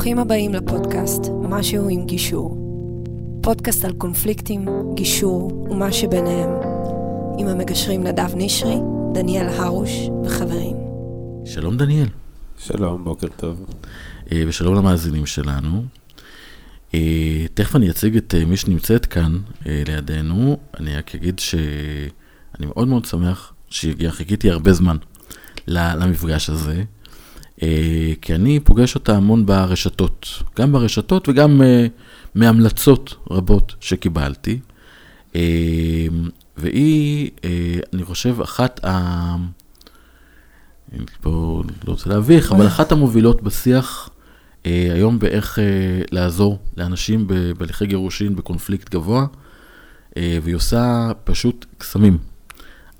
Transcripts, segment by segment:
ברוכים הבאים לפודקאסט משהו עם גישור. פודקאסט על קונפליקטים, גישור ומה שביניהם. עם המגשרים נדב נשרי, דניאל הרוש וחברים. שלום דניאל. שלום, בוקר טוב. אה, ושלום למאזינים שלנו. אה, תכף אני אציג את אה, מי שנמצאת כאן לידינו. אני רק אגיד שאני מאוד מאוד שמח שהגיע, חיכיתי הרבה זמן למפגש הזה. אה, כי אני פוגש אותה המון ברשתות, גם ברשתות וגם אה, מהמלצות רבות שקיבלתי. אה, והיא, אני חושב, אחת ה... אני פה לא רוצה להביך, אבל אחת המובילות בשיח היום באיך לעזור לאנשים בהליכי גירושין בקונפליקט גבוה, והיא עושה פשוט קסמים.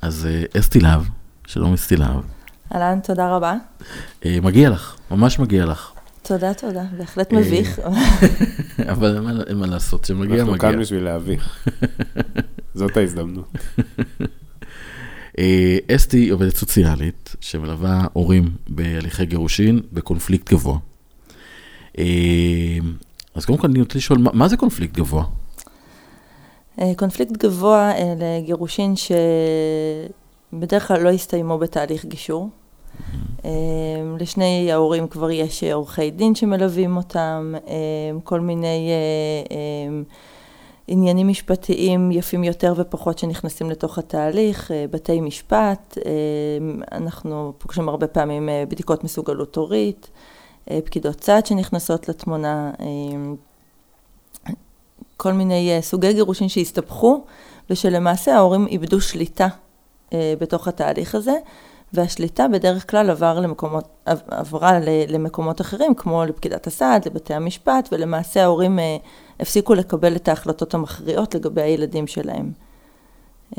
אז אסתי להב, שלום אסתי להב. אהלן, תודה רבה. אה, מגיע לך, ממש מגיע לך. תודה, תודה, בהחלט מביך. אבל אין מה לעשות, שמגיע, מגיע. אנחנו כאן בשביל להביך. זאת ההזדמנות. אה, אסתי היא עובדת סוציאלית שמלווה הורים בהליכי גירושין בקונפליקט גבוה. אה, אז קודם כל אני רוצה לשאול, מה זה קונפליקט גבוה? קונפליקט גבוה לגירושין שבדרך כלל לא הסתיימו בתהליך גישור. אמ, לשני ההורים כבר יש עורכי דין שמלווים אותם, אמ, כל מיני אה, אמ, עניינים משפטיים יפים יותר ופחות שנכנסים לתוך התהליך, אה, בתי משפט, אנחנו פוגשים הרבה פעמים אה, בדיקות מסוגלות הורית, פקידות צד שנכנסות לתמונה, כל מיני סוגי גירושין שהסתבכו ושלמעשה ההורים איבדו שליטה בתוך התהליך הזה. והשליטה בדרך כלל עבר למקומות, עברה למקומות אחרים, כמו לפקידת הסעד, לבתי המשפט, ולמעשה ההורים אה, הפסיקו לקבל את ההחלטות המכריעות לגבי הילדים שלהם.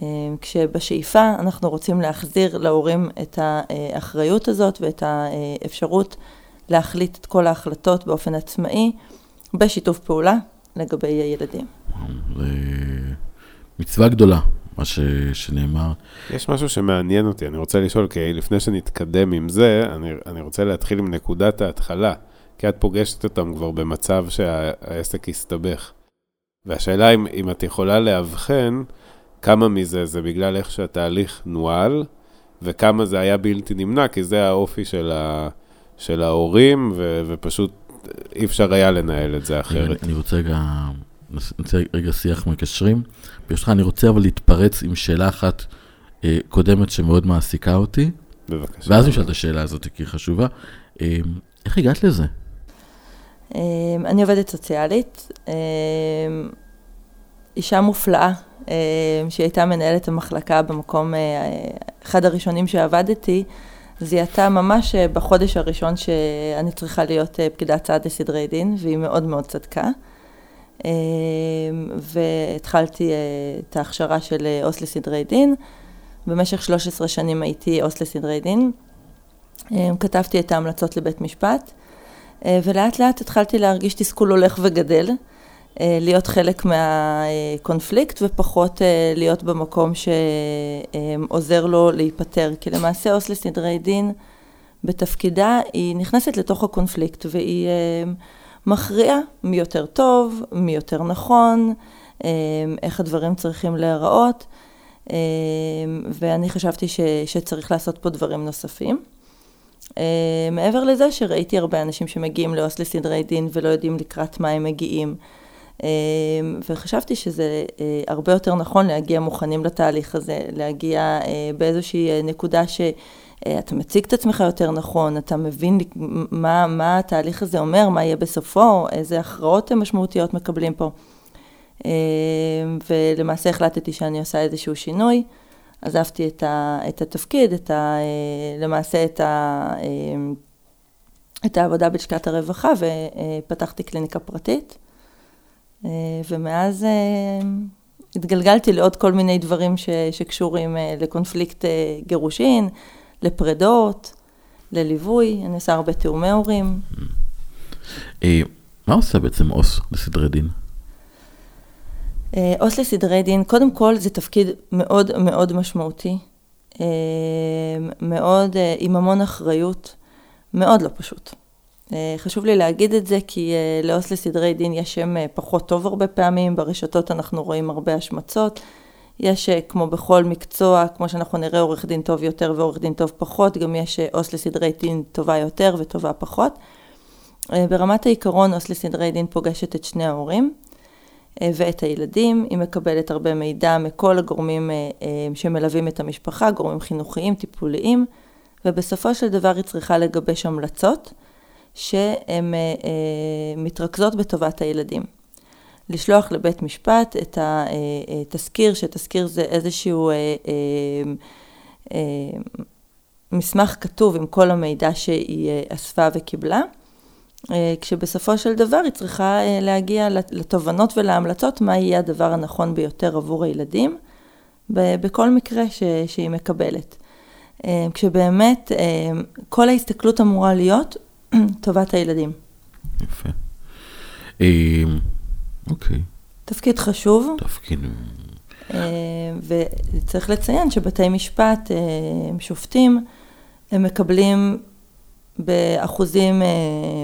אה, כשבשאיפה אנחנו רוצים להחזיר להורים את האחריות הזאת ואת האפשרות להחליט את כל ההחלטות באופן עצמאי, בשיתוף פעולה לגבי הילדים. מצווה גדולה. מה ש, שנאמר. יש משהו שמעניין אותי, אני רוצה לשאול, כי לפני שנתקדם עם זה, אני, אני רוצה להתחיל עם נקודת ההתחלה, כי את פוגשת אותם כבר במצב שהעסק הסתבך. והשאלה אם, אם את יכולה לאבחן כמה מזה זה בגלל איך שהתהליך נוהל, וכמה זה היה בלתי נמנע, כי זה האופי של, ה, של ההורים, ו, ופשוט אי אפשר היה לנהל את זה אחרת. אני, אני רוצה רגע... נעשה רגע שיח מקשרים. ברשותך, אני רוצה אבל להתפרץ עם שאלה אחת אה, קודמת שמאוד מעסיקה אותי. בבקשה. ואז נשאל את השאלה הזאת, כי היא חשובה. אה, איך הגעת לזה? אה, אני עובדת סוציאלית, אה, אישה מופלאה, אה, שהיא הייתה מנהלת המחלקה במקום, אה, אחד הראשונים שעבדתי, זיהתה ממש אה, בחודש הראשון שאני צריכה להיות אה, פקידת צעד לסדרי דין, והיא מאוד מאוד צדקה. אמ, והתחלתי אה, את ההכשרה של אה, עו"ס לסדרי דין. במשך 13 שנים הייתי עו"ס לסדרי דין. אמ, כתבתי את ההמלצות לבית משפט, אה, ולאט לאט התחלתי להרגיש תסכול הולך וגדל, להיות חלק מהקונפליקט ופחות להיות במקום שעוזר לו להיפטר. כי למעשה עו"ס לסדרי דין בתפקידה, היא נכנסת לתוך הקונפליקט והיא... מכריע מי יותר טוב, מי יותר נכון, אה, איך הדברים צריכים להיראות, אה, ואני חשבתי ש, שצריך לעשות פה דברים נוספים. אה, מעבר לזה שראיתי הרבה אנשים שמגיעים לעו"ס לסדרי דין ולא יודעים לקראת מה הם מגיעים. וחשבתי שזה הרבה יותר נכון להגיע מוכנים לתהליך הזה, להגיע באיזושהי נקודה ש... אה, אתה מציג את עצמך יותר נכון, אתה מבין מה, מה התהליך הזה אומר, מה יהיה בסופו, איזה הכרעות משמעותיות מקבלים פה. אה, ולמעשה החלטתי שאני עושה איזשהו שינוי, עזבתי את, ה, את התפקיד, את ה, אה, למעשה את, ה, את העבודה בלשכת הרווחה ופתחתי קליניקה פרטית. ומאז התגלגלתי לעוד כל מיני דברים ש, שקשורים לקונפליקט גירושין. לפרדות, לליווי, אני עושה הרבה תאומי הורים. אה, מה עושה בעצם עו"ס לסדרי דין? אה, עו"ס לסדרי דין, קודם כל זה תפקיד מאוד מאוד משמעותי, אה, מאוד, עם המון אחריות, מאוד לא פשוט. חשוב לי להגיד את זה כי לעו"ס לסדרי דין יש שם פחות טוב הרבה פעמים, ברשתות אנחנו רואים הרבה השמצות. יש כמו בכל מקצוע, כמו שאנחנו נראה עורך דין טוב יותר ועורך דין טוב פחות, גם יש עו"ס לסדרי דין טובה יותר וטובה פחות. ברמת העיקרון עו"ס לסדרי דין פוגשת את שני ההורים ואת הילדים, היא מקבלת הרבה מידע מכל הגורמים שמלווים את המשפחה, גורמים חינוכיים, טיפוליים, ובסופו של דבר היא צריכה לגבש המלצות. שהן אה, אה, מתרכזות בטובת הילדים. לשלוח לבית משפט את התזכיר, אה, שתזכיר זה איזשהו מסמך כתוב עם כל המידע שהיא אספה וקיבלה, כשבסופו של דבר היא צריכה להגיע לתובנות ולהמלצות מה יהיה הדבר הנכון ביותר עבור הילדים, בכל מקרה שהיא מקבלת. כשבאמת כל ההסתכלות אמורה להיות טובת הילדים. יפה. אה, אוקיי. תפקיד חשוב. תפקיד... אה, וצריך לציין שבתי משפט, אה, שופטים, הם מקבלים באחוזים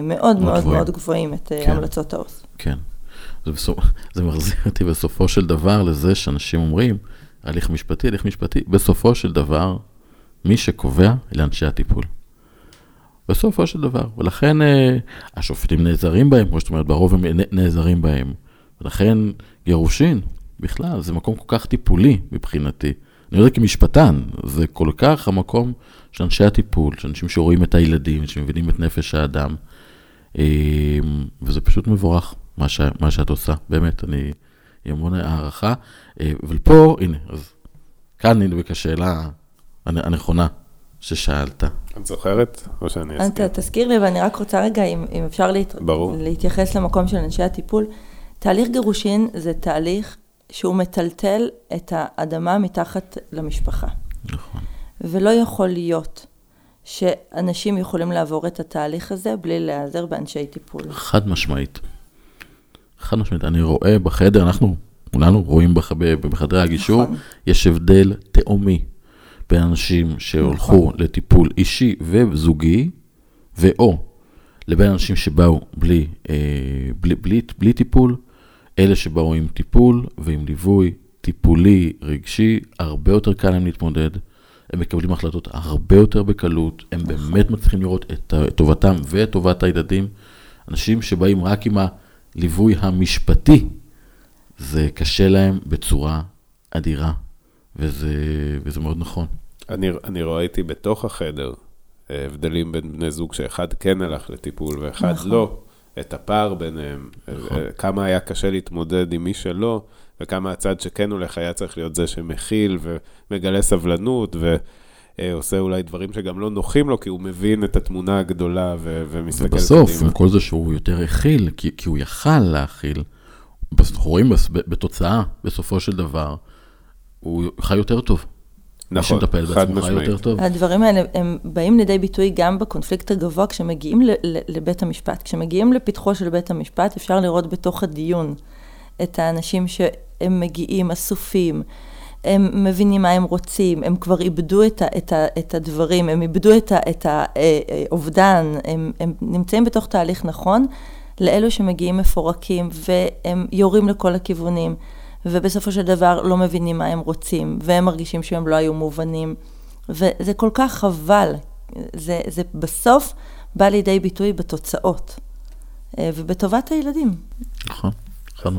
מאוד מאוד גבוהים. מאוד גבוהים את כן. המלצות העו"ס. כן. זה, בסופ... זה מחזיר אותי בסופו של דבר לזה שאנשים אומרים, הליך משפטי, הליך משפטי, בסופו של דבר, מי שקובע אלה אנשי הטיפול. בסופו של דבר. ולכן אה, השופטים נעזרים בהם, כמו שאת אומרת, ברוב הם נעזרים בהם. ולכן גירושין, בכלל, זה מקום כל כך טיפולי מבחינתי. אני יודע כמשפטן, זה כל כך המקום של אנשי הטיפול, של אנשים שרואים את הילדים, שמבינים את נפש האדם. אה, וזה פשוט מבורך, מה, ש, מה שאת עושה, באמת, אני עם המון הערכה. אה, אבל פה, הנה, אז כאן נדבק השאלה הנכונה. ששאלת. את זוכרת? או שאני אזכיר? אתה תזכיר לי, ואני רק רוצה רגע, אם, אם אפשר להת... ברור. להתייחס למקום של אנשי הטיפול. תהליך גירושין זה תהליך שהוא מטלטל את האדמה מתחת למשפחה. נכון. ולא יכול להיות שאנשים יכולים לעבור את התהליך הזה בלי להיעזר באנשי טיפול. חד משמעית. חד משמעית. אני רואה בחדר, אנחנו כולנו רואים בח... בחדרי הגישור, נכון. יש הבדל תהומי באנשים שהולכו נכון. לטיפול אישי וזוגי, ואו לבין אנשים שבאו בלי, אה, בלי, בלי, בלי טיפול, אלה שבאו עם טיפול ועם ליווי טיפולי, רגשי, הרבה יותר קל להם להתמודד. הם מקבלים החלטות הרבה יותר בקלות, הם נכון. באמת מצליחים לראות את טובתם ואת טובת הילדים. אנשים שבאים רק עם הליווי המשפטי, זה קשה להם בצורה אדירה. וזה, וזה מאוד נכון. אני, אני ראיתי בתוך החדר אה, הבדלים בין בני זוג שאחד כן הלך לטיפול ואחד נכון. לא, את הפער ביניהם, נכון. אה, כמה היה קשה להתמודד עם מי שלא, וכמה הצד שכן הולך היה צריך להיות זה שמכיל ומגלה סבלנות ועושה אה, אולי דברים שגם לא נוחים לו, כי הוא מבין את התמונה הגדולה ו- ומסתכל קדימה. ובסוף, עם כל זה שהוא יותר הכיל, כי, כי הוא יכל להכיל, אנחנו רואים בתוצאה, בסופו של דבר, הוא חי יותר טוב. נכון, חד משמעית. הדברים האלה, הם באים לידי ביטוי גם בקונפליקט הגבוה, כשמגיעים לבית המשפט. כשמגיעים לפתחו של בית המשפט, אפשר לראות בתוך הדיון את האנשים שהם מגיעים אסופים, הם מבינים מה הם רוצים, הם כבר איבדו את, ה, את, ה, את הדברים, הם איבדו את האובדן, אה, הם, הם נמצאים בתוך תהליך נכון, לאלו שמגיעים מפורקים והם יורים לכל הכיוונים. ובסופו של דבר לא מבינים מה הם רוצים, והם מרגישים שהם לא היו מובנים. וזה כל כך חבל. זה, זה בסוף בא לידי ביטוי בתוצאות, אה, ובטובת הילדים. נכון.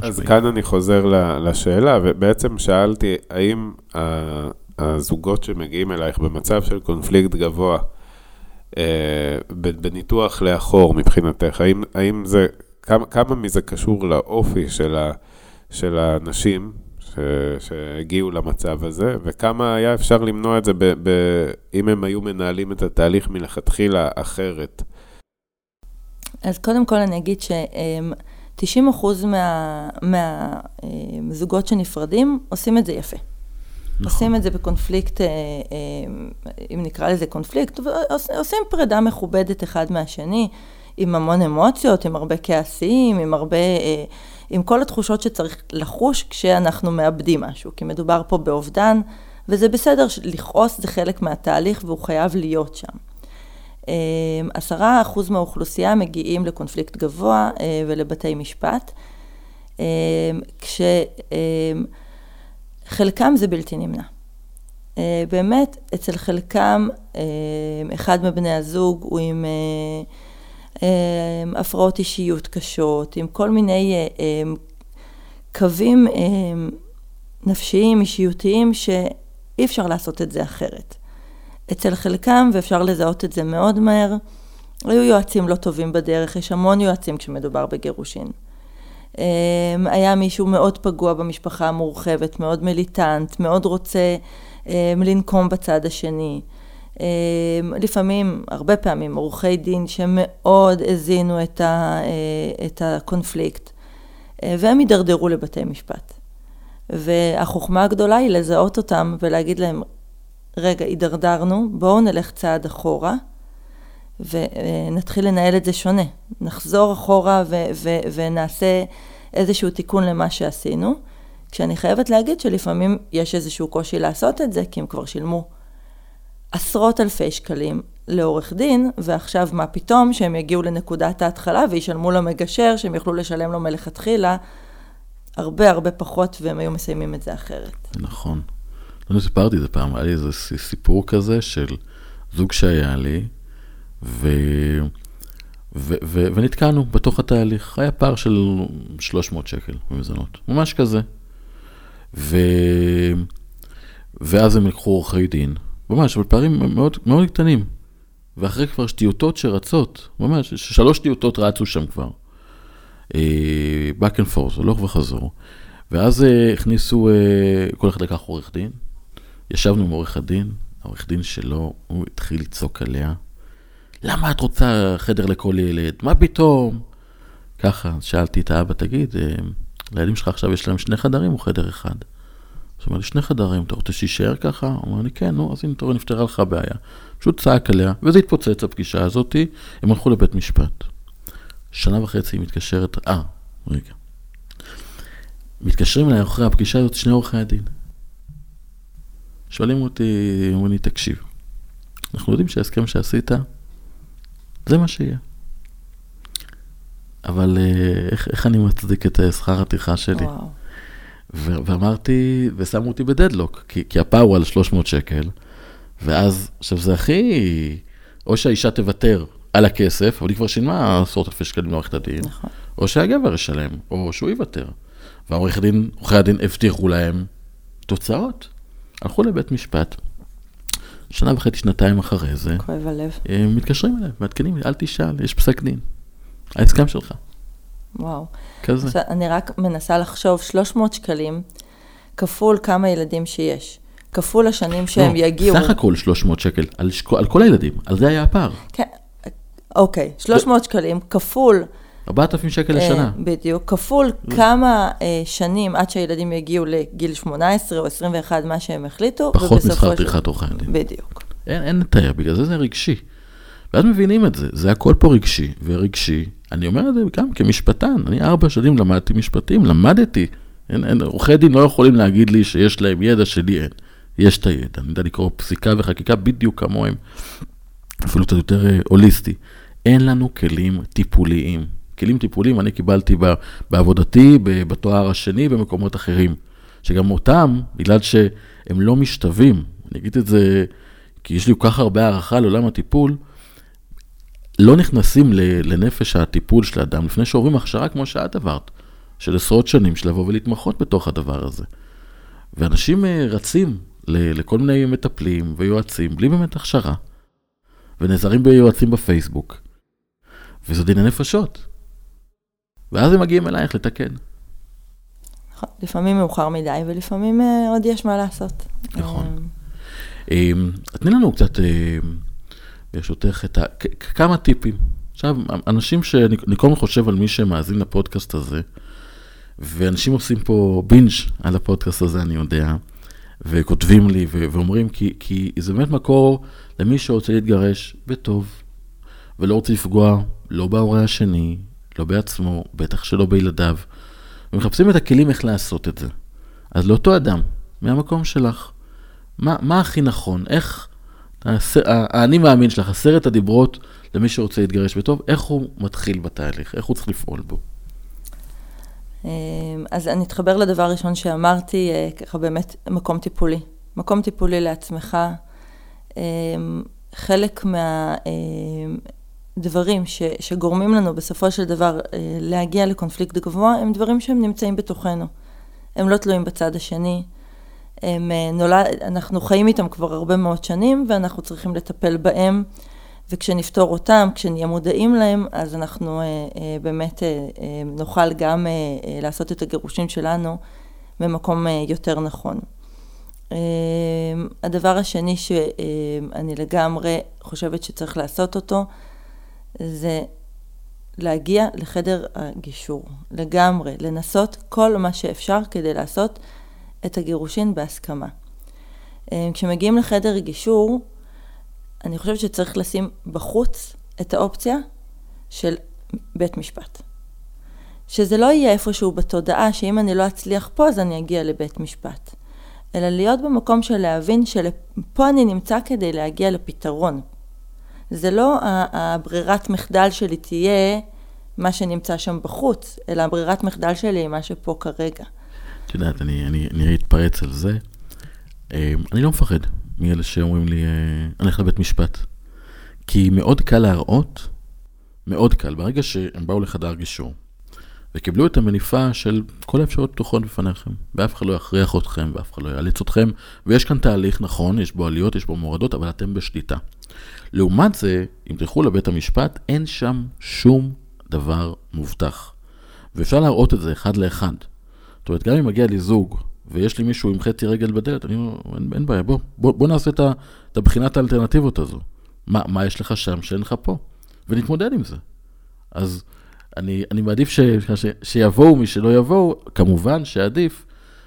אז כאן אני חוזר לשאלה, ובעצם שאלתי, האם הזוגות שמגיעים אלייך במצב של קונפליקט גבוה, אה, בניתוח לאחור מבחינתך, האם, האם זה, כמה, כמה מזה קשור לאופי של ה... של האנשים ש, שהגיעו למצב הזה, וכמה היה אפשר למנוע את זה ב, ב, אם הם היו מנהלים את התהליך מלכתחילה אחרת. אז קודם כל אני אגיד ש-90% מהזוגות מה, שנפרדים עושים את זה יפה. נכון. עושים את זה בקונפליקט, אה, אה, אם נקרא לזה קונפליקט, עושים פרידה מכובדת אחד מהשני, עם המון אמוציות, עם הרבה כעסים, עם הרבה... אה, עם כל התחושות שצריך לחוש כשאנחנו מאבדים משהו, כי מדובר פה באובדן, וזה בסדר, לכעוס זה חלק מהתהליך והוא חייב להיות שם. עשרה אחוז מהאוכלוסייה מגיעים לקונפליקט גבוה ולבתי משפט, כשחלקם זה בלתי נמנע. באמת, אצל חלקם, אחד מבני הזוג הוא עם הפרעות אישיות קשות, עם כל מיני קווים נפשיים, אישיותיים, שאי אפשר לעשות את זה אחרת. אצל חלקם, ואפשר לזהות את זה מאוד מהר, היו יועצים לא טובים בדרך, יש המון יועצים כשמדובר בגירושין. היה מישהו מאוד פגוע במשפחה המורחבת, מאוד מיליטנט, מאוד רוצה לנקום בצד השני. לפעמים, הרבה פעמים, עורכי דין שמאוד הזינו את, ה, את הקונפליקט, והם הידרדרו לבתי משפט. והחוכמה הגדולה היא לזהות אותם ולהגיד להם, רגע, הידרדרנו, בואו נלך צעד אחורה ונתחיל לנהל את זה שונה. נחזור אחורה ו- ו- ונעשה איזשהו תיקון למה שעשינו, כשאני חייבת להגיד שלפעמים יש איזשהו קושי לעשות את זה, כי הם כבר שילמו עשרות אלפי שקלים לעורך דין, ועכשיו מה פתאום שהם יגיעו לנקודת ההתחלה וישלמו למגשר, שהם יוכלו לשלם לו מלכתחילה הרבה הרבה פחות, והם היו מסיימים את זה אחרת. נכון. אני סיפרתי את זה פעם, היה לי איזה סיפור כזה של זוג שהיה לי, ו... ו- ו- ונתקענו בתוך התהליך. היה פער של 300 שקל במזונות, ממש כזה. ו- ואז הם לקחו עורכי דין, ממש, אבל פערים מאוד, מאוד קטנים. ואחרי כבר שטיוטות שרצות, ממש, שלוש שטיוטות רצו שם כבר. אה, back and forth, הלוך וחזור. ואז אה, הכניסו, אה, כל אחד לקח עורך דין, ישבנו עם עורך הדין, העורך דין שלו, הוא התחיל לצעוק עליה. למה את רוצה חדר לכל ילד? מה פתאום? ככה, שאלתי את האבא, תגיד, לילדים שלך עכשיו יש להם שני חדרים או חדר אחד? אז הוא אומר לי, שני חדרים, אתה רוצה שיישאר ככה? הוא אומר לי, כן, נו, אז הנה, תראה, נפתרה לך הבעיה. פשוט צעק עליה, וזה התפוצץ הפגישה הזאתי, הם הלכו לבית משפט. שנה וחצי היא מתקשרת, אה, רגע. מתקשרים אליי אחרי הפגישה הזאת שני עורכי הדין. שואלים אותי, אומרים לי, תקשיב, אנחנו יודעים שההסכם שעשית, זה מה שיהיה. אבל איך, איך אני מצדיק את שכר הטרחה שלי? וואו. ואמרתי, ושמו אותי בדדלוק, כי, כי הפער הוא על 300 שקל, ואז, עכשיו זה הכי, או שהאישה תוותר על הכסף, אבל היא כבר שילמה עשרות אלפי שקלים לעורכת הדין, נכון. או שהגבר ישלם, או שהוא יוותר. והעורך הדין, עורכי הדין הבטיחו להם תוצאות. הלכו לבית משפט, שנה וחצי, שנתיים אחרי זה, כואב הלב. הם מתקשרים אליי, מעדכנים לי, אל תשאל, יש פסק דין. ההסכם שלך. וואו. כזה. עכשיו, אני רק מנסה לחשוב, 300 שקלים כפול כמה ילדים שיש. כפול השנים שהם לא, יגיעו. סך הכל 300 שקל, על, שק... על כל הילדים, על זה היה הפער. כן, אוקיי, 300 ו... שקלים כפול 4,000 שקל לשנה. אה, בדיוק, כפול כמה אה, שנים עד שהילדים יגיעו לגיל 18 או 21, מה שהם החליטו. פחות משכר טרחת עורכי הדין. בדיוק. אין לתאר, בגלל זה זה רגשי. ואז מבינים את זה, זה הכל פה רגשי, ורגשי, אני אומר את זה גם כמשפטן, אני ארבע שנים למדתי משפטים, למדתי. עורכי דין לא יכולים להגיד לי שיש להם ידע שלי אין. יש את הידע, אני יודע לקרוא פסיקה וחקיקה בדיוק כמוהם, אפילו קצת יותר אה, הוליסטי. אין לנו כלים טיפוליים. כלים טיפוליים אני קיבלתי בעבודתי, בתואר השני, במקומות אחרים. שגם אותם, בגלל שהם לא משתווים, אני אגיד את זה כי יש לי כל כך הרבה הערכה לעולם הטיפול, לא נכנסים לנפש הטיפול של האדם לפני שעוברים הכשרה כמו שאת עברת, של עשרות שנים של לבוא ולהתמחות בתוך הדבר הזה. ואנשים אה, רצים לכל מיני מטפלים ויועצים בלי באמת הכשרה, ונעזרים ביועצים בפייסבוק, וזה דיני נפשות. ואז הם מגיעים אלייך לתקן. נכון, לפעמים מאוחר מדי ולפעמים אה, עוד יש מה לעשות. נכון. אה, תני לנו קצת, ברשותך, את ה... כמה טיפים. עכשיו, אנשים שאני כל חושב על מי שמאזין לפודקאסט הזה, ואנשים עושים פה בינג' על הפודקאסט הזה, אני יודע, וכותבים לי ואומרים, כי, כי זה באמת מקור למי שרוצה להתגרש בטוב, ולא רוצה לפגוע לא בהורה השני, לא בעצמו, בטח שלא בילדיו, ומחפשים את הכלים איך לעשות את זה. אז לאותו אדם, מהמקום שלך, מה, מה הכי נכון? איך האני מאמין שלך, עשרת הדיברות למי שרוצה להתגרש בטוב, איך הוא מתחיל בתהליך? איך הוא צריך לפעול בו? אמ, אז אני אתחבר לדבר הראשון שאמרתי, אה, ככה באמת מקום טיפולי. מקום טיפולי לעצמך. אמ, חלק מהדברים אמ, ש, שגורמים לנו בסופו של דבר אה, להגיע לקונפליקט גבוה, הם דברים שהם נמצאים בתוכנו. הם לא תלויים בצד השני. הם אה, נולד, אנחנו חיים איתם כבר הרבה מאוד שנים, ואנחנו צריכים לטפל בהם. וכשנפתור אותם, כשנהיה מודעים להם, אז אנחנו אה, אה, באמת אה, אה, נוכל גם אה, אה, לעשות את הגירושים שלנו במקום אה, יותר נכון. אה, הדבר השני שאני אה, לגמרי חושבת שצריך לעשות אותו, זה להגיע לחדר הגישור, לגמרי, לנסות כל מה שאפשר כדי לעשות את הגירושין בהסכמה. אה, כשמגיעים לחדר גישור, אני חושבת שצריך לשים בחוץ את האופציה של בית משפט. שזה לא יהיה איפשהו בתודעה שאם אני לא אצליח פה אז אני אגיע לבית משפט. אלא להיות במקום של להבין שפה אני נמצא כדי להגיע לפתרון. זה לא הברירת מחדל שלי תהיה מה שנמצא שם בחוץ, אלא הברירת מחדל שלי היא מה שפה כרגע. את יודעת, אני, אני, אני אתפרץ על זה. אה, אני לא מפחד. מאלה שאומרים לי, אה, אני הולך לבית משפט. כי מאוד קל להראות, מאוד קל, ברגע שהם באו לחדר גישור, וקיבלו את המניפה של כל האפשרויות פתוחות בפניכם, ואף אחד לא יכריח אתכם, ואף אחד לא יאלץ אתכם, ויש כאן תהליך נכון, יש בו עליות, יש בו מורדות, אבל אתם בשליטה. לעומת זה, אם תלכו לבית המשפט, אין שם שום דבר מובטח. ואפשר להראות את זה אחד לאחד. זאת אומרת, גם אם מגיע לי זוג ויש לי מישהו עם חצי רגל בדלת, אני אומר, אין, אין בעיה, בוא, בוא, בוא נעשה את, את הבחינת האלטרנטיבות הזו. מה, מה יש לך שם שאין לך פה? ונתמודד עם זה. אז אני, אני מעדיף ש, ש, שיבואו מי שלא יבואו, כמובן שעדיף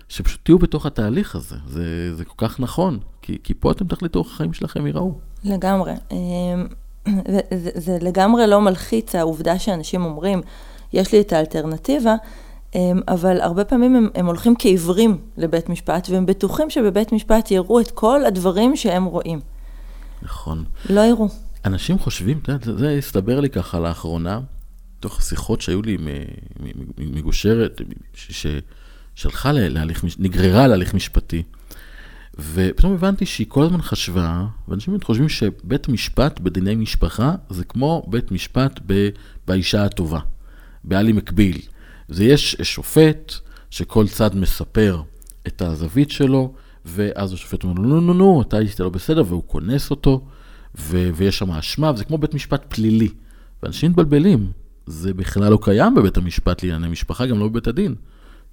שפשוט תהיו בתוך התהליך הזה. זה, זה כל כך נכון, כי, כי פה אתם תחליטו איך החיים שלכם ייראו. לגמרי. אמ, זה, זה, זה לגמרי לא מלחיץ העובדה שאנשים אומרים, יש לי את האלטרנטיבה. אמ, אבל הרבה פעמים הם, הם הולכים כעיוורים לבית משפט, והם בטוחים שבבית משפט יראו את כל הדברים שהם רואים. נכון. לא יראו. אנשים חושבים, אתה יודע, זה הסתבר לי ככה לאחרונה, תוך שיחות שהיו לי מגושרת, ששלחה להליך, נגררה להליך משפטי. ופתאום הבנתי שהיא כל הזמן חשבה, ואנשים חושבים שבית משפט בדיני משפחה זה כמו בית משפט באישה הטובה, בעלי מקביל. זה יש שופט שכל צד מספר את הזווית שלו, ואז השופט אומר לו, נו, נו, נו, אתה היית לא בסדר, והוא כונס אותו, ו- ויש שם אשמה, וזה כמו בית משפט פלילי. ואנשים מתבלבלים, זה בכלל לא קיים בבית המשפט לענייני משפחה, גם לא בבית הדין.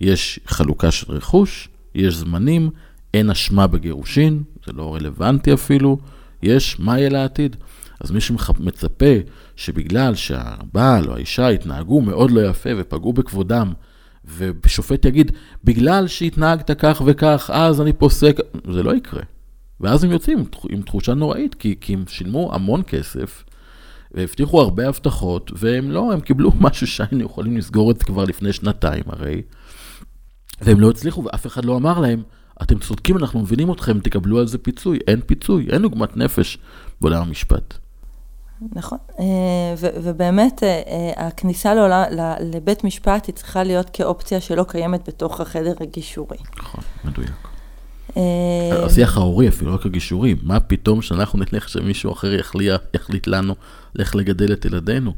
יש חלוקה של רכוש, יש זמנים, אין אשמה בגירושין, זה לא רלוונטי אפילו, יש מה יהיה לעתיד. אז מי שמצפה שבגלל שהבעל או האישה התנהגו מאוד לא יפה ופגעו בכבודם, ושופט יגיד, בגלל שהתנהגת כך וכך, אז אני פוסק, זה לא יקרה. ואז הם יוצאים עם תחושה נוראית, כי, כי הם שילמו המון כסף, והבטיחו הרבה הבטחות, והם לא, הם קיבלו משהו שהיינו יכולים לסגור את זה כבר לפני שנתיים הרי, והם לא הצליחו, ואף אחד לא אמר להם, אתם צודקים, אנחנו מבינים אתכם, תקבלו על זה פיצוי. אין פיצוי, אין עוגמת נפש בעולם המשפט. נכון, אה, ובאמת אה, אה, הכניסה לעולם, לבית משפט היא צריכה להיות כאופציה שלא קיימת בתוך החדר הגישורי. נכון, מדויק. השיח ההורי אפילו, רק הגישורי, מה פתאום שאנחנו נלך שמישהו אחר יחליט, יחליט לנו איך לגדל את ילדינו?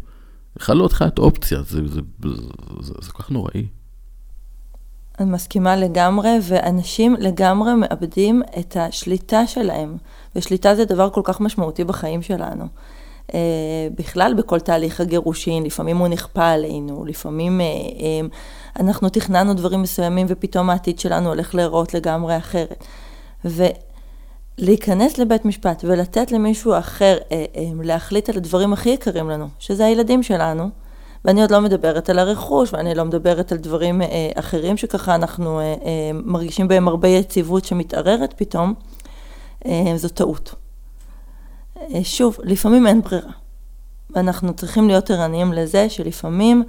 בכלל לא להיות אופציה, זה, זה, זה, זה, זה כל כך נוראי. אני מסכימה לגמרי, ואנשים לגמרי מאבדים את השליטה שלהם, ושליטה זה דבר כל כך משמעותי בחיים שלנו. אה, בכלל בכל תהליך הגירושין, לפעמים הוא נכפה עלינו, לפעמים אה, אה, אנחנו תכננו דברים מסוימים ופתאום העתיד שלנו הולך להיראות לגמרי אחרת. ולהיכנס לבית משפט ולתת למישהו אחר להחליט על הדברים הכי יקרים לנו, שזה הילדים שלנו, ואני עוד לא מדברת על הרכוש, ואני לא מדברת על דברים אחרים שככה אנחנו מרגישים בהם הרבה יציבות שמתערערת פתאום, זו טעות. אה, שוב, לפעמים אין ברירה. ואנחנו צריכים להיות ערניים לזה שלפעמים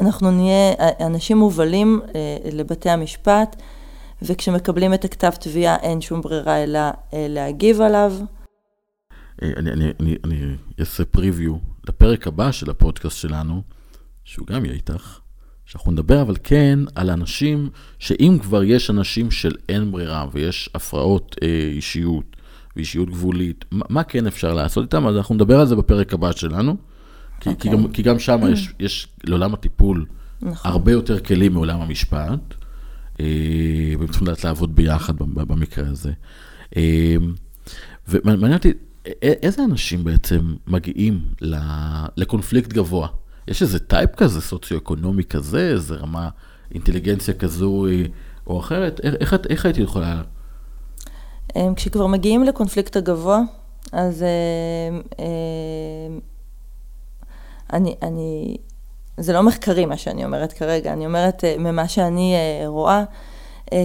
אנחנו נהיה אנשים מובלים אה, לבתי המשפט, וכשמקבלים את הכתב תביעה אין שום ברירה אלא אה, להגיב עליו. אני, אני, אני, אני אעשה פריוויו לפרק הבא של הפודקאסט שלנו, שהוא גם יהיה איתך, שאנחנו נדבר אבל כן על אנשים, שאם כבר יש אנשים של אין ברירה ויש הפרעות אה, אישיות ואישיות גבולית, מה, מה כן אפשר לעשות איתם? אז אנחנו נדבר על זה בפרק הבא שלנו, כי, okay. כי, אוקיי. גם, כי גם שם יש, יש לעולם הטיפול נכון. הרבה יותר כלים מעולם המשפט, אה, והם צריכים לדעת לעבוד ביחד במקרה הזה. אה, ומעניין אותי, איזה אנשים בעצם מגיעים לקונפליקט גבוה? יש איזה טייפ כזה, סוציו-אקונומי כזה, איזה רמה אינטליגנציה כזו אה, או אחרת? איך, איך, איך הייתי יכולה... כשכבר מגיעים לקונפליקט הגבוה, אז אני, אני, זה לא מחקרי מה שאני אומרת כרגע, אני אומרת ממה שאני רואה,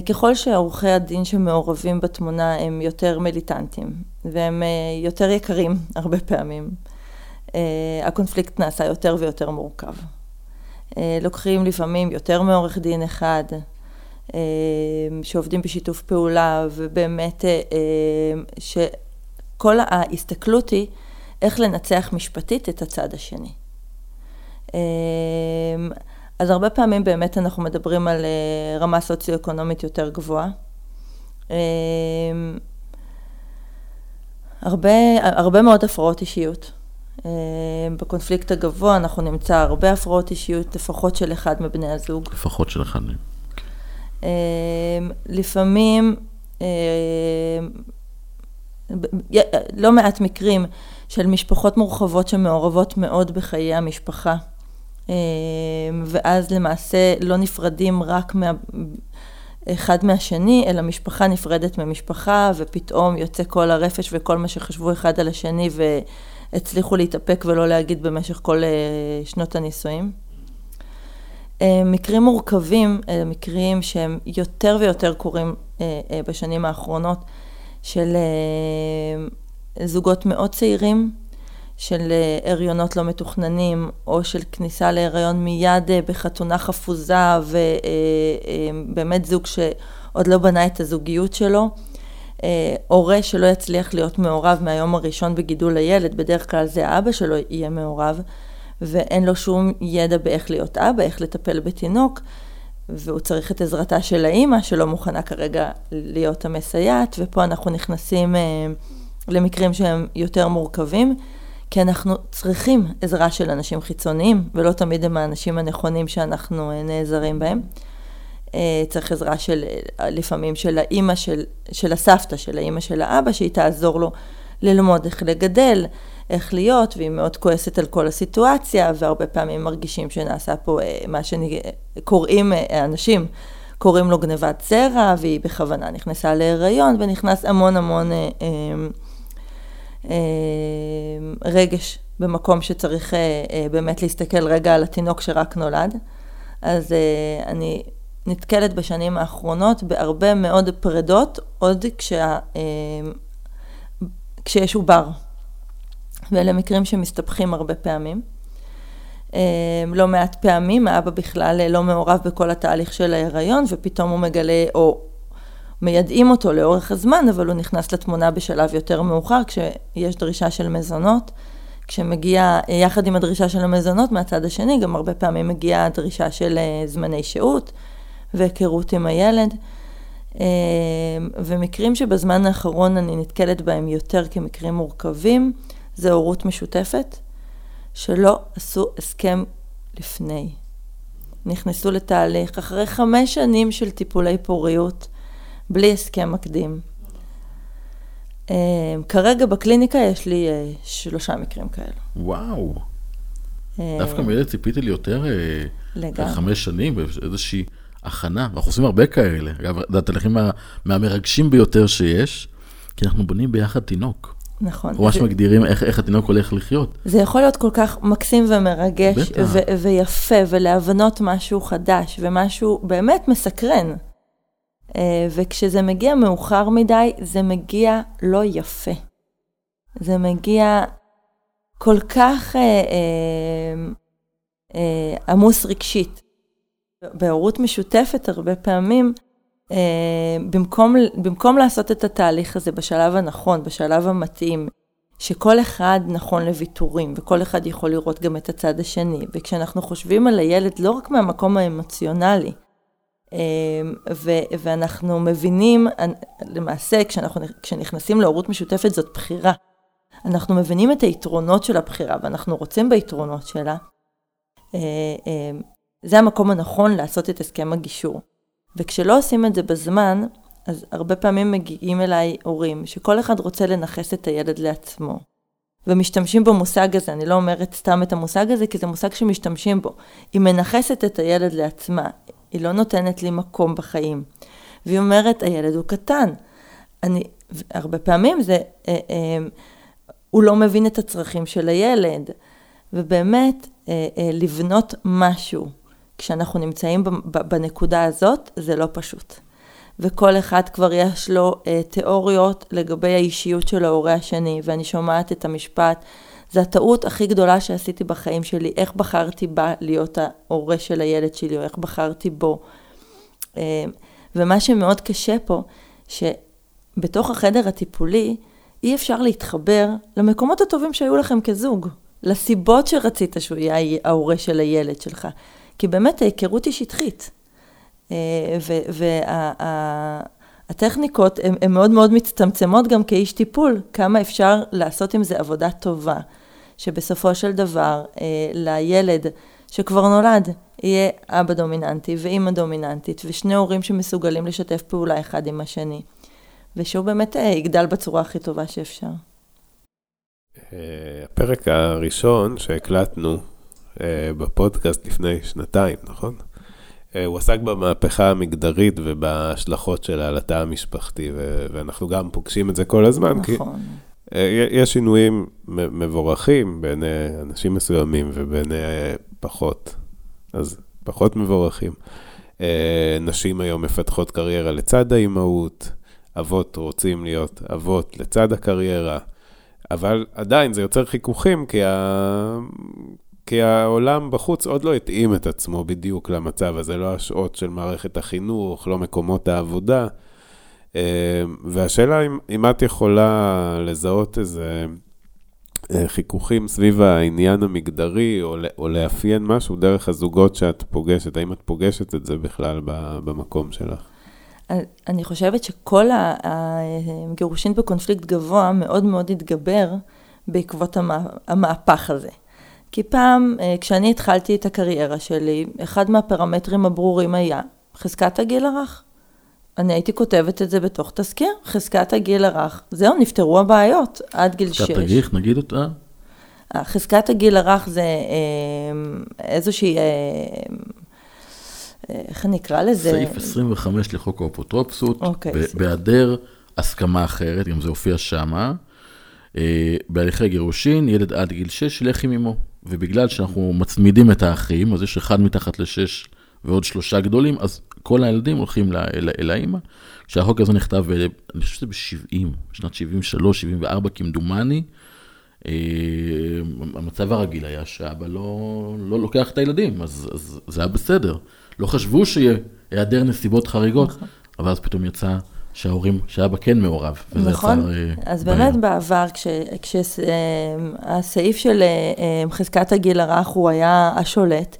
ככל שעורכי הדין שמעורבים בתמונה הם יותר מיליטנטים, והם יותר יקרים הרבה פעמים. הקונפליקט נעשה יותר ויותר מורכב. לוקחים לפעמים יותר מעורך דין אחד, שעובדים בשיתוף פעולה, ובאמת שכל ההסתכלות היא איך לנצח משפטית את הצד השני. אז הרבה פעמים באמת אנחנו מדברים על רמה סוציו-אקונומית יותר גבוהה. הרבה, הרבה מאוד הפרעות אישיות. בקונפליקט הגבוה אנחנו נמצא הרבה הפרעות אישיות, לפחות של אחד מבני הזוג. לפחות של אחד מהם. לפעמים, לא מעט מקרים של משפחות מורחבות שמעורבות מאוד בחיי המשפחה. ואז למעשה לא נפרדים רק מה... אחד מהשני, אלא משפחה נפרדת ממשפחה, ופתאום יוצא כל הרפש וכל מה שחשבו אחד על השני, והצליחו להתאפק ולא להגיד במשך כל שנות הנישואים. מקרים מורכבים, מקרים שהם יותר ויותר קורים בשנים האחרונות, של זוגות מאוד צעירים, של הריונות לא מתוכננים, או של כניסה להריון מיד בחתונה חפוזה, ובאמת זוג שעוד לא בנה את הזוגיות שלו. הורה שלא יצליח להיות מעורב מהיום הראשון בגידול הילד, בדרך כלל זה האבא שלו יהיה מעורב, ואין לו שום ידע באיך להיות אבא, איך לטפל בתינוק, והוא צריך את עזרתה של האימא, שלא מוכנה כרגע להיות המסייעת, ופה אנחנו נכנסים למקרים שהם יותר מורכבים. כי אנחנו צריכים עזרה של אנשים חיצוניים, ולא תמיד הם האנשים הנכונים שאנחנו נעזרים בהם. צריך עזרה של, לפעמים של האימא, של, של הסבתא, של האימא של האבא, שהיא תעזור לו ללמוד איך לגדל, איך להיות, והיא מאוד כועסת על כל הסיטואציה, והרבה פעמים מרגישים שנעשה פה מה שקוראים אנשים, קוראים לו גנבת זרע, והיא בכוונה נכנסה להיריון, ונכנס המון המון... רגש במקום שצריך באמת להסתכל רגע על התינוק שרק נולד. אז אני נתקלת בשנים האחרונות בהרבה מאוד פרדות, עוד כשה, כשיש עובר. ואלה מקרים שמסתבכים הרבה פעמים. לא מעט פעמים האבא בכלל לא מעורב בכל התהליך של ההיריון, ופתאום הוא מגלה, או מיידעים אותו לאורך הזמן, אבל הוא נכנס לתמונה בשלב יותר מאוחר, כשיש דרישה של מזונות. כשמגיע, יחד עם הדרישה של המזונות, מהצד השני, גם הרבה פעמים מגיעה הדרישה של זמני שהות והיכרות עם הילד. ומקרים שבזמן האחרון אני נתקלת בהם יותר כמקרים מורכבים, זה הורות משותפת, שלא עשו הסכם לפני. נכנסו לתהליך אחרי חמש שנים של טיפולי פוריות, בלי הסכם מקדים. כרגע בקליניקה יש לי שלושה מקרים כאלה. וואו. דווקא מאלה ציפיתי לי יותר חמש שנים, באיזושהי הכנה, ואנחנו עושים הרבה כאלה. אגב, זה התהליכים מהמרגשים ביותר שיש, כי אנחנו בונים ביחד תינוק. נכון. ממש זה... מגדירים איך, איך התינוק הולך לחיות. זה יכול להיות כל כך מקסים ומרגש, ו- ויפה, ולהבנות משהו חדש, ומשהו באמת מסקרן. וכשזה מגיע מאוחר מדי, זה מגיע לא יפה. זה מגיע כל כך אה, אה, אה, עמוס רגשית. בהורות משותפת הרבה פעמים, אה, במקום, במקום לעשות את התהליך הזה בשלב הנכון, בשלב המתאים, שכל אחד נכון לוויתורים, וכל אחד יכול לראות גם את הצד השני. וכשאנחנו חושבים על הילד לא רק מהמקום האמוציונלי, אמ, ו- ואנחנו מבינים, למעשה כשאנחנו, כשנכנסים להורות משותפת זאת בחירה. אנחנו מבינים את היתרונות של הבחירה ואנחנו רוצים ביתרונות שלה. זה המקום הנכון לעשות את הסכם הגישור. וכשלא עושים את זה בזמן, אז הרבה פעמים מגיעים אליי הורים שכל אחד רוצה לנכס את הילד לעצמו. ומשתמשים במושג הזה, אני לא אומרת סתם את המושג הזה, כי זה מושג שמשתמשים בו. היא מנכסת את הילד לעצמה, היא לא נותנת לי מקום בחיים. והיא אומרת, הילד הוא קטן. אני, הרבה פעמים זה, אה, אה, הוא לא מבין את הצרכים של הילד. ובאמת, אה, אה, לבנות משהו כשאנחנו נמצאים בנקודה הזאת, זה לא פשוט. וכל אחד כבר יש לו אה, תיאוריות לגבי האישיות של ההורה השני, ואני שומעת את המשפט, זה הטעות הכי גדולה שעשיתי בחיים שלי, איך בחרתי בה להיות ההורה של הילד שלי, או איך בחרתי בו. אה, ומה שמאוד קשה פה, שבתוך החדר הטיפולי, אי אפשר להתחבר למקומות הטובים שהיו לכם כזוג, לסיבות שרצית שהוא יהיה ההורה של הילד שלך. כי באמת ההיכרות היא שטחית. אה, והטכניקות הן מאוד מאוד מצטמצמות גם כאיש טיפול, כמה אפשר לעשות עם זה עבודה טובה, שבסופו של דבר אה, לילד שכבר נולד יהיה אבא דומיננטי ואימא דומיננטית ושני הורים שמסוגלים לשתף פעולה אחד עם השני, ושהוא באמת אה, יגדל בצורה הכי טובה שאפשר. הפרק הראשון שהקלטנו בפודקאסט לפני שנתיים, נכון? אה, הוא עסק במהפכה המגדרית ובהשלכות שלה על התא המשפחתי, ו- ואנחנו גם פוגשים את זה כל הזמן, נכון. כי אה, יש שינויים מבורכים בין אנשים מסוימים ובין פחות, אז פחות מבורכים. אה, נשים היום מפתחות קריירה לצד האימהות, אבות רוצים להיות אבות לצד הקריירה, אבל עדיין זה יוצר חיכוכים, כי, ה... כי העולם בחוץ עוד לא התאים את עצמו בדיוק למצב הזה, לא השעות של מערכת החינוך, לא מקומות העבודה. אה, והשאלה אם, אם את יכולה לזהות איזה אה, חיכוכים סביב העניין המגדרי, או, או לאפיין משהו דרך הזוגות שאת פוגשת, האם את פוגשת את זה בכלל במקום שלך? אני חושבת שכל הגירושין בקונפליקט גבוה מאוד מאוד התגבר בעקבות המהפך הזה. כי פעם, אה, כשאני התחלתי את הקריירה שלי, אחד מהפרמטרים הברורים היה חזקת הגיל הרך. אני הייתי כותבת את זה בתוך תזכיר, חזקת הגיל הרך. זהו, נפתרו הבעיות עד גיל 6. חזקת הגיל, נגיד אותה? אה, חזקת הגיל הרך זה אה, איזושהי, איך אני אקרא לזה? סעיף 25 לחוק האפוטרופסות, אוקיי. בהיעדר הסכמה אחרת, גם זה הופיע שמה, בהליכי גירושין, ילד עד גיל 6 ילך עם אמו. ובגלל שאנחנו מצמידים את האחים, אז יש אחד מתחת לשש ועוד שלושה גדולים, אז כל הילדים הולכים אל, האימא. כשהחוק הזה נכתב, אני חושב שזה ב-70, בשנת 73, 74 כמדומני, אה, המצב הרגיל היה שאבא לא, לא לוקח את הילדים, אז, אז זה היה בסדר. לא חשבו שיהיה היעדר נסיבות חריגות, נכון. אבל אז פתאום יצא שההורים, שאבא כן מעורב. וזה נכון, יצר, אה, אז בעיה. באמת בעבר, כשהסעיף כש, של אה, חזקת הגיל הרך הוא היה השולט,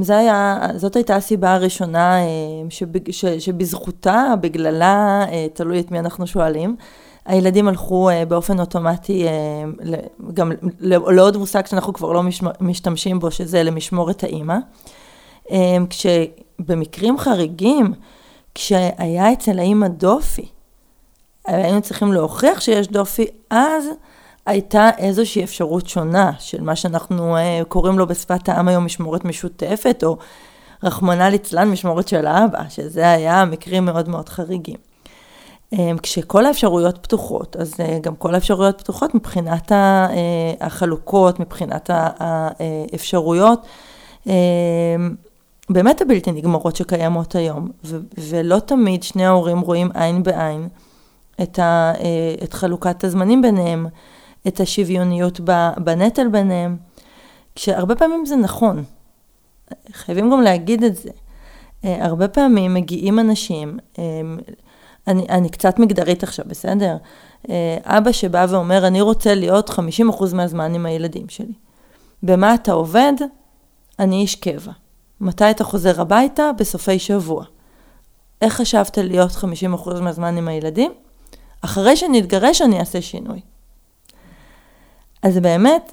זה היה, זאת הייתה הסיבה הראשונה שב, ש, שבזכותה, בגללה, תלוי את מי אנחנו שואלים, הילדים הלכו באופן אוטומטי גם לעוד מושג שאנחנו כבר לא משתמשים בו, שזה למשמורת האימא. כשבמקרים חריגים, כשהיה אצל האימא דופי, היינו צריכים להוכיח שיש דופי, אז הייתה איזושהי אפשרות שונה של מה שאנחנו uh, קוראים לו בשפת העם היום משמורת משותפת, או רחמנא ליצלן משמורת של האבא, שזה היה מקרים מאוד מאוד חריגים. Um, כשכל האפשרויות פתוחות, אז uh, גם כל האפשרויות פתוחות מבחינת החלוקות, מבחינת האפשרויות. באמת הבלתי נגמרות שקיימות היום, ו- ולא תמיד שני ההורים רואים עין בעין את, ה- אה, את חלוקת הזמנים ביניהם, את השוויוניות בנטל ביניהם, כשהרבה פעמים זה נכון, חייבים גם להגיד את זה. אה, הרבה פעמים מגיעים אנשים, אה, אני, אני קצת מגדרית עכשיו, בסדר? אבא שבא ואומר, אני רוצה להיות 50% מהזמן עם הילדים שלי. במה אתה עובד? אני איש קבע. מתי אתה חוזר הביתה? בסופי שבוע. איך חשבת להיות 50% מהזמן עם הילדים? אחרי שנתגרש אני אעשה שינוי. אז זה באמת,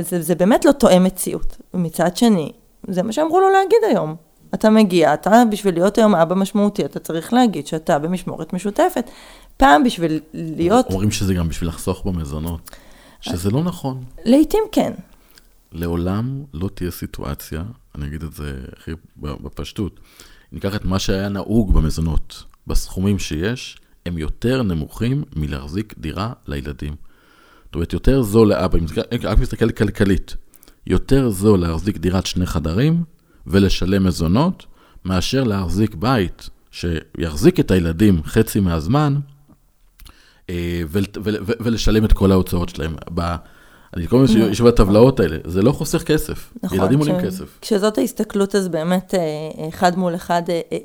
זה, זה באמת לא תואם מציאות. מצד שני, זה מה שאמרו לו להגיד היום. אתה מגיע, אתה בשביל להיות היום אבא משמעותי, אתה צריך להגיד שאתה במשמורת משותפת. פעם בשביל להיות... אומרים שזה גם בשביל לחסוך במזונות, שזה לא נכון. לעתים כן. לעולם לא תהיה סיטואציה, אני אגיד את זה הכי בפשטות, ניקח את מה שהיה נהוג במזונות, בסכומים שיש, הם יותר נמוכים מלהחזיק דירה לילדים. זאת אומרת, יותר זול לאבא, אם מסתכל כלכלית, יותר זול להחזיק דירת שני חדרים ולשלם מזונות, מאשר להחזיק בית שיחזיק את הילדים חצי מהזמן, אה, ולשלם את כל ההוצאות שלהם. אני כל הזמן יושב בטבלאות האלה, זה לא חוסך כסף, נכון, ילדים עולים כסף. כשזאת ההסתכלות, אז באמת אה, אחד מול אחד, אה,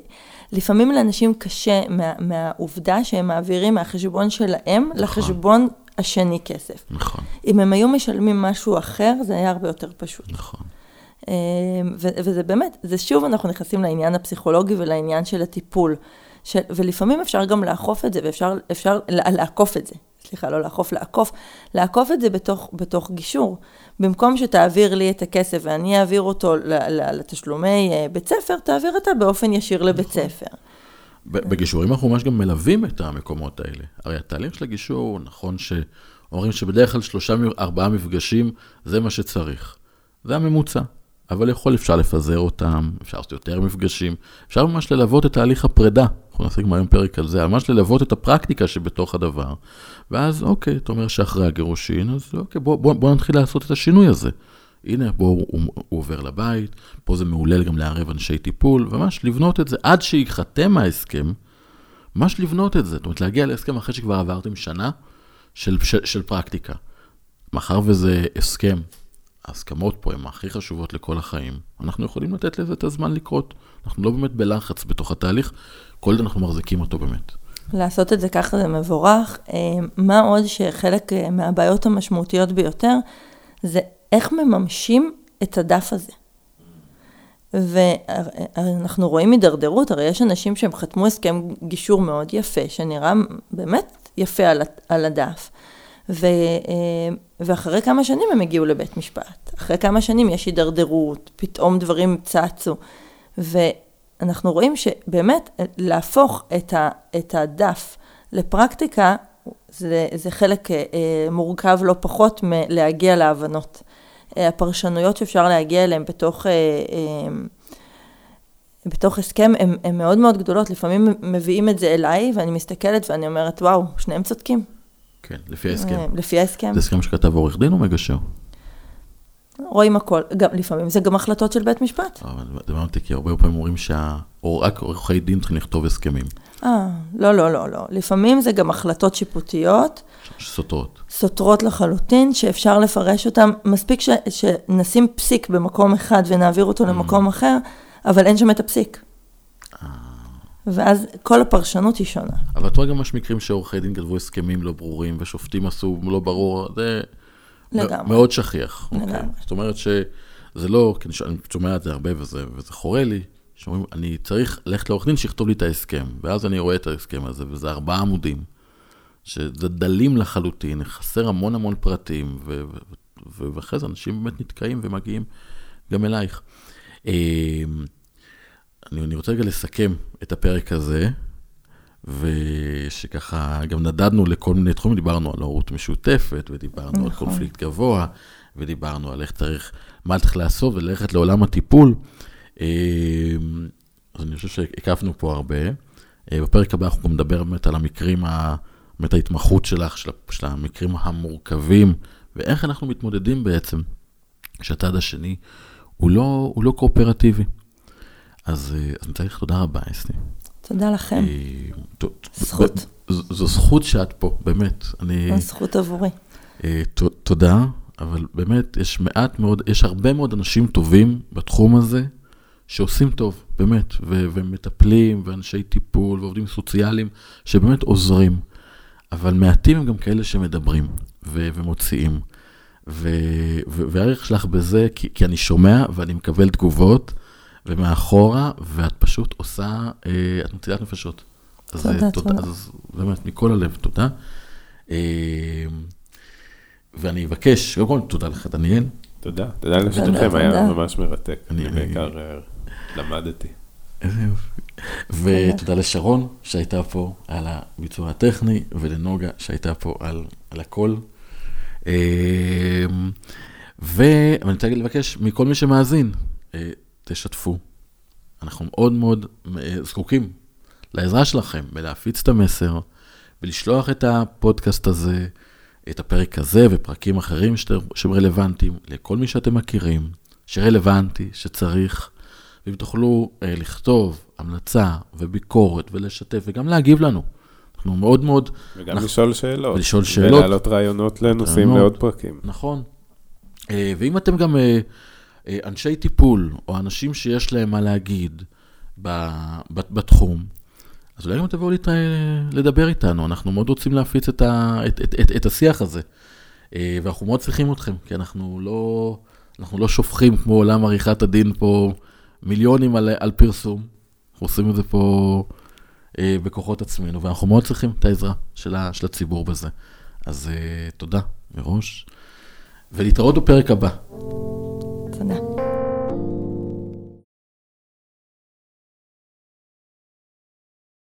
לפעמים לאנשים קשה מה, מהעובדה שהם מעבירים מהחשבון שלהם נכון. לחשבון השני כסף. נכון. אם הם היו משלמים משהו אחר, זה היה הרבה יותר פשוט. נכון. וזה באמת, זה שוב אנחנו נכנסים לעניין הפסיכולוגי ולעניין של הטיפול. של, ולפעמים אפשר גם לאכוף את זה, ואפשר לעקוף את זה. סליחה, לא לאכוף, לעקוף, לעקוף את זה בתוך, בתוך גישור. במקום שתעביר לי את הכסף ואני אעביר אותו לתשלומי אה, בית ספר, תעביר אתה באופן ישיר לבית נכון. ספר. בגישורים אנחנו ממש גם מלווים את המקומות האלה. הרי התהליך של הגישור, נכון שאומרים שבדרך כלל שלושה, ארבעה מפגשים, זה מה שצריך. זה הממוצע. אבל יכול, אפשר לפזר אותם, אפשר לעשות יותר מפגשים, אפשר ממש ללוות את תהליך הפרידה. אנחנו נעשה גם היום פרק על זה, ממש ללוות את הפרקטיקה שבתוך הדבר. ואז אוקיי, אתה אומר שאחרי הגירושין, אז אוקיי, בוא, בוא, בוא נתחיל לעשות את השינוי הזה. הנה, בוא, הוא, הוא, הוא עובר לבית, פה זה מעולל גם לערב אנשי טיפול, וממש לבנות את זה עד שייחתם ההסכם, ממש לבנות את זה. זאת אומרת, להגיע להסכם אחרי שכבר עברתם שנה של, של, של פרקטיקה. מאחר וזה הסכם ההסכמות פה הן הכי חשובות לכל החיים. אנחנו יכולים לתת לזה את הזמן לקרות. אנחנו לא באמת בלחץ בתוך התהליך, כל זה אנחנו מחזיקים אותו באמת. לעשות את זה ככה זה מבורך. אה, מה עוד שחלק אה, מהבעיות המשמעותיות ביותר, זה איך מממשים את הדף הזה. ואנחנו רואים הידרדרות, הרי יש אנשים שהם חתמו הסכם גישור מאוד יפה, שנראה באמת יפה על הדף. ו, אה, ואחרי כמה שנים הם הגיעו לבית משפט. אחרי כמה שנים יש הידרדרות, פתאום דברים צצו. ואנחנו רואים שבאמת להפוך את, ה, את הדף לפרקטיקה, זה, זה חלק אה, מורכב לא פחות מלהגיע להבנות. אה, הפרשנויות שאפשר להגיע אליהן בתוך... אה, אה, בתוך הסכם הן מאוד מאוד גדולות, לפעמים מביאים את זה אליי ואני מסתכלת ואני אומרת, וואו, שניהם צודקים. כן, לפי ההסכם. אה, לפי ההסכם. זה הסכם שכתב עורך דין או מגשר? רואים הכל, גם, לפעמים זה גם החלטות של בית משפט. אבל דבר אותי, כי הרבה פעמים אומרים שרק עורכי דין צריכים לכתוב הסכמים. אה, לא, לא, לא, לא. לפעמים זה גם החלטות שיפוטיות. סותרות. סותרות לחלוטין, שאפשר לפרש אותן. מספיק ש, שנשים פסיק במקום אחד ונעביר אותו mm. למקום אחר, אבל אין שם את הפסיק. ואז כל הפרשנות היא שונה. אבל את רואה גם יש מקרים שעורכי דין כתבו הסכמים לא ברורים, ושופטים עשו לא ברור, זה לגמרי. מאוד שכיח. אוקיי? לגמרי. Okay. זאת אומרת שזה לא, כי אני שומע את זה הרבה וזה, וזה חורה לי, שאומרים, אני צריך ללכת לעורך דין שיכתוב לי את ההסכם, ואז אני רואה את ההסכם הזה, וזה ארבעה עמודים, שזה דלים לחלוטין, חסר המון המון פרטים, ו- ו- ואחרי זה אנשים באמת נתקעים ומגיעים גם אלייך. אני, אני רוצה רגע לסכם את הפרק הזה, ושככה גם נדדנו לכל מיני תחומים, דיברנו על הורות משותפת, ודיברנו נכון. על קונפליקט גבוה, ודיברנו על איך צריך, מה צריך לעשות וללכת לעולם הטיפול. אמ, אז אני חושב שהקפנו פה הרבה. אה, בפרק הבא אנחנו גם נדבר באמת על המקרים, באמת ההתמחות שלך, של, של המקרים המורכבים, ואיך אנחנו מתמודדים בעצם כשהצד השני הוא לא, הוא לא קואופרטיבי. אז, אה, אז צריך תודה רבה, אסתי. תודה לכם. אה, זכות. זו זכות שאת פה, באמת. אני... זכות עבורי. אה, תודה, אבל באמת, יש מעט מאוד, יש הרבה מאוד אנשים טובים בתחום הזה, שעושים טוב, באמת, ו- ומטפלים, ואנשי טיפול, ועובדים סוציאליים, שבאמת עוזרים. אבל מעטים הם גם כאלה שמדברים ו- ומוציאים. והערך שלך בזה, כי, כי אני שומע ואני מקבל תגובות, ומאחורה, ואת פשוט עושה, אה, את מצילת נפשות. אז, תודה, אה, תודה. אז באמת, מכל הלב, תודה. אה, ואני אבקש, קודם כל, תודה לך, דניאל. תודה, תודה לשניכם, תודה. היה ממש מרתק. אני- בעיקר למדתי. איזה יופי. ותודה לשרון שהייתה פה על הביצוע הטכני, ולנוגה שהייתה פה על, על הכל. ואני רוצה לבקש מכל מי שמאזין, תשתפו. אנחנו מאוד מאוד אה, זקוקים לעזרה שלכם בלהפיץ את המסר, ולשלוח את הפודקאסט הזה, את הפרק הזה ופרקים אחרים שהם רלוונטיים לכל מי שאתם מכירים, שרלוונטי, שצריך. ואם תוכלו אה, לכתוב המלצה וביקורת ולשתף וגם להגיב לנו. אנחנו מאוד מאוד, וגם אנחנו- לשאול שאלות. ולשאול שאלות. ולהעלות רעיונות לנושאים. לעוד פרקים. נכון. אה, ואם אתם גם אה, אנשי טיפול, או אנשים שיש להם מה להגיד בתחום, אז אולי גם תבואו. לדבר איתנו, אנחנו מאוד רוצים להפיץ את, ה... את, את, את, את השיח הזה. אה, ואנחנו מאוד צריכים אתכם, כי אנחנו לא, אנחנו לא שופכים כמו עולם עריכת הדין פה מיליונים על, על פרסום. אנחנו עושים את זה פה אה, בכוחות עצמנו, ואנחנו מאוד צריכים את העזרה של, ה, של הציבור בזה. אז אה, תודה מראש, ולהתראות בפרק הבא.